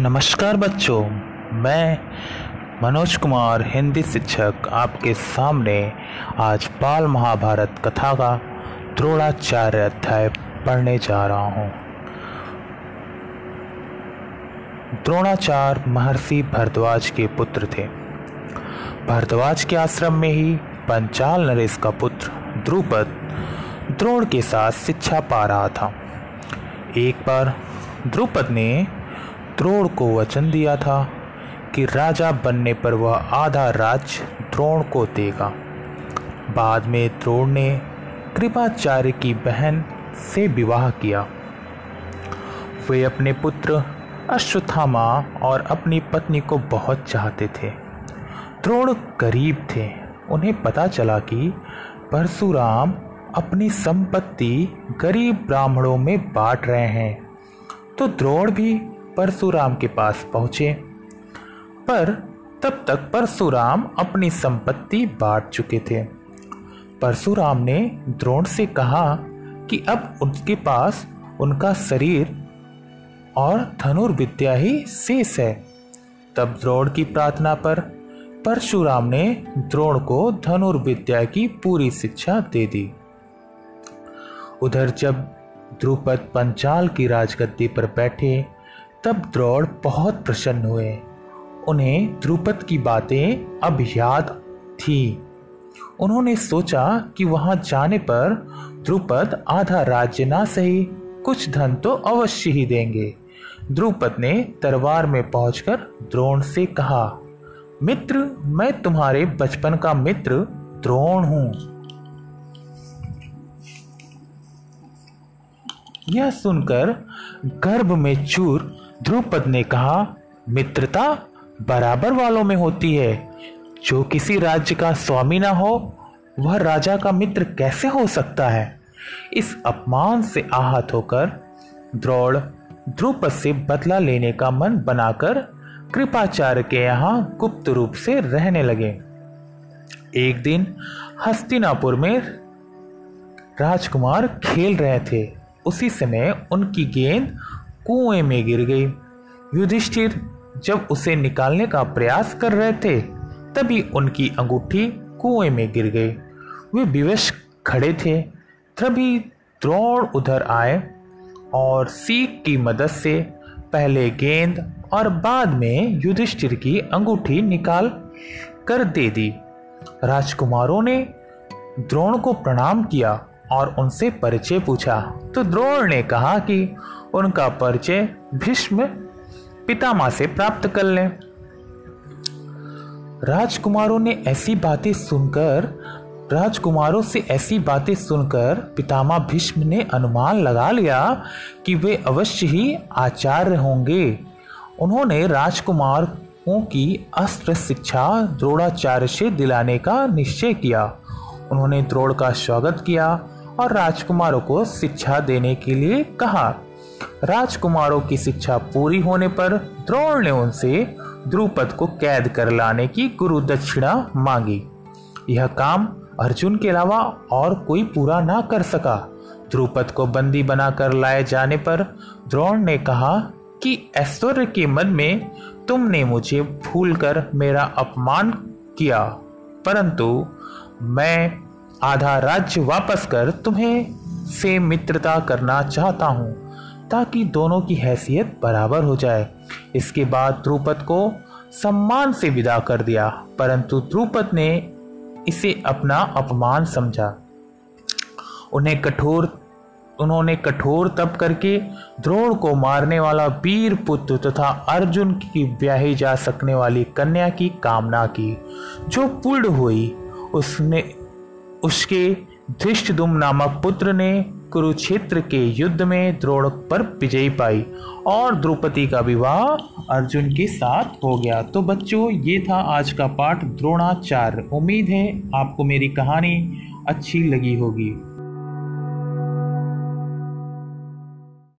नमस्कार बच्चों, मैं मनोज कुमार, हिंदी शिक्षक आपके सामने आज बाल महाभारत कथा का द्रोणाचार्य अध्याय पढ़ने जा रहा हूँ। द्रोणाचार्य महर्षि भरद्वाज के पुत्र थे। भरद्वाज के आश्रम में ही पंचाल नरेश का पुत्र द्रुपद द्रोण के साथ शिक्षा पा रहा था। एक बार द्रुपद ने द्रोण को वचन दिया था कि राजा बनने पर वह आधा राज्य द्रोण को देगा। बाद में द्रोण ने कृपाचार्य की बहन से विवाह किया। वे अपने पुत्र अश्वत्थामा और अपनी पत्नी को बहुत चाहते थे। द्रोण गरीब थे। उन्हें पता चला कि परशुराम अपनी संपत्ति गरीब ब्राह्मणों में बांट रहे हैं। तो द्रोण भी परशुराम के पास पहुँचे। पर तब तक परशुराम अपनी संपत्ति बांट चुके थे। परशुराम ने द्रोण से कहा कि अब उनके पास उनका शरीर और धनुर्विद्या ही शेष है। तब द्रोण की प्रार्थना पर परशुराम ने द्रोण को धनुर्विद्या की पूरी शिक्षा दे दी। उधर जब द्रुपद पंचाल की राजगद्दी पर बैठे तब द्रोण बहुत प्रसन्न हुए। उन्हें द्रुपद की बातें अब याद थी। उन्होंने सोचा कि वहाँ जाने पर द्रुपद आधा राज्य ना सही, कुछ धन तो अवश्य ही देंगे। द्रुपद ने दरबार में पहुंचकर द्रोण से कहा, मित्र, मैं तुम्हारे बचपन का मित्र द्रोण हूँ। यह सुनकर गर्भ में चूर ध्रुपद ने कहा, मित्रता बराबर वालों में होती है। जो किसी राज्य का स्वामी ना हो, वह राजा का मित्र कैसे हो सकता है? इस अपमान से आहत होकर द्रोण ध्रुपद से बदला लेने का मन बनाकर कृपाचार्य के यहाँ गुप्त रूप से रहने लगे। एक दिन हस्तिनापुर में राजकुमार खेल रहे थे। उसी समय उनकी गेंद कुएँ में गिर गई। युधिष्ठिर जब उसे निकालने का प्रयास कर रहे थे, तभी उनकी अंगूठी कुएँ में गिर गई। वे विवश खड़े थे। तभी द्रोण उधर आए और सीख की मदद से पहले गेंद और बाद में युधिष्ठिर की अंगूठी निकाल कर दे दी। राजकुमारों ने द्रोण को प्रणाम किया और उनसे परिचय पूछा। तो द्रोण ने कहा कि उनका परिचय भीष्म पितामह से प्राप्त कर लें। राजकुमारों ने ऐसी बातें सुनकर, राजकुमारों से ऐसी बातें सुनकर पितामह भीष्म ने अनुमान लगा लिया कि वे अवश्य ही आचार्य होंगे। उन्होंने राजकुमारों की अस्त्र शिक्षा द्रोणाचार्य से दिलाने का निश्चय किया। उन्होंने द्रोण का स्वागत किया। और राजकुमारों को शिक्षा देने के लिए कहा। राजकुमारों की शिक्षा पूरी होने पर द्रोण ने उनसे द्रुपद को कैद कर लाने की गुरु दक्षिणा मांगी। यह काम अर्जुन के अलावा और कोई पूरा ना कर सका। द्रुपद को बंदी बनाकर लाए जाने पर द्रोण ने कहा कि, ऐश्वर्य के मन में तुमने मुझे भूलकर मेरा अपमान किया। परंतु मैं आधा राज्य वापस कर तुम्हें से मित्रता करना चाहता हूँ, ताकि दोनों की हैसियत बराबर हो जाए। इसके बाद द्रुपद को सम्मान से विदा कर दिया, परंतु द्रुपद ने इसे अपना अपमान समझा। उन्हें कठोर, उन्होंने कठोर तप करके द्रोण को मारने वाला वीर पुत्र तथा अर्जुन की ब्याही जा सकने वाली कन्या की कामना की। जो पूर्ण हुई, उसने उसके धृष्टदुम नामक पुत्र ने कुरुक्षेत्र के युद्ध में द्रोण पर विजयी पाई और द्रौपदी का विवाह अर्जुन के साथ हो गया। तो बच्चों, ये था आज का पाठ द्रोणाचार्य। उम्मीद है आपको मेरी कहानी अच्छी लगी होगी।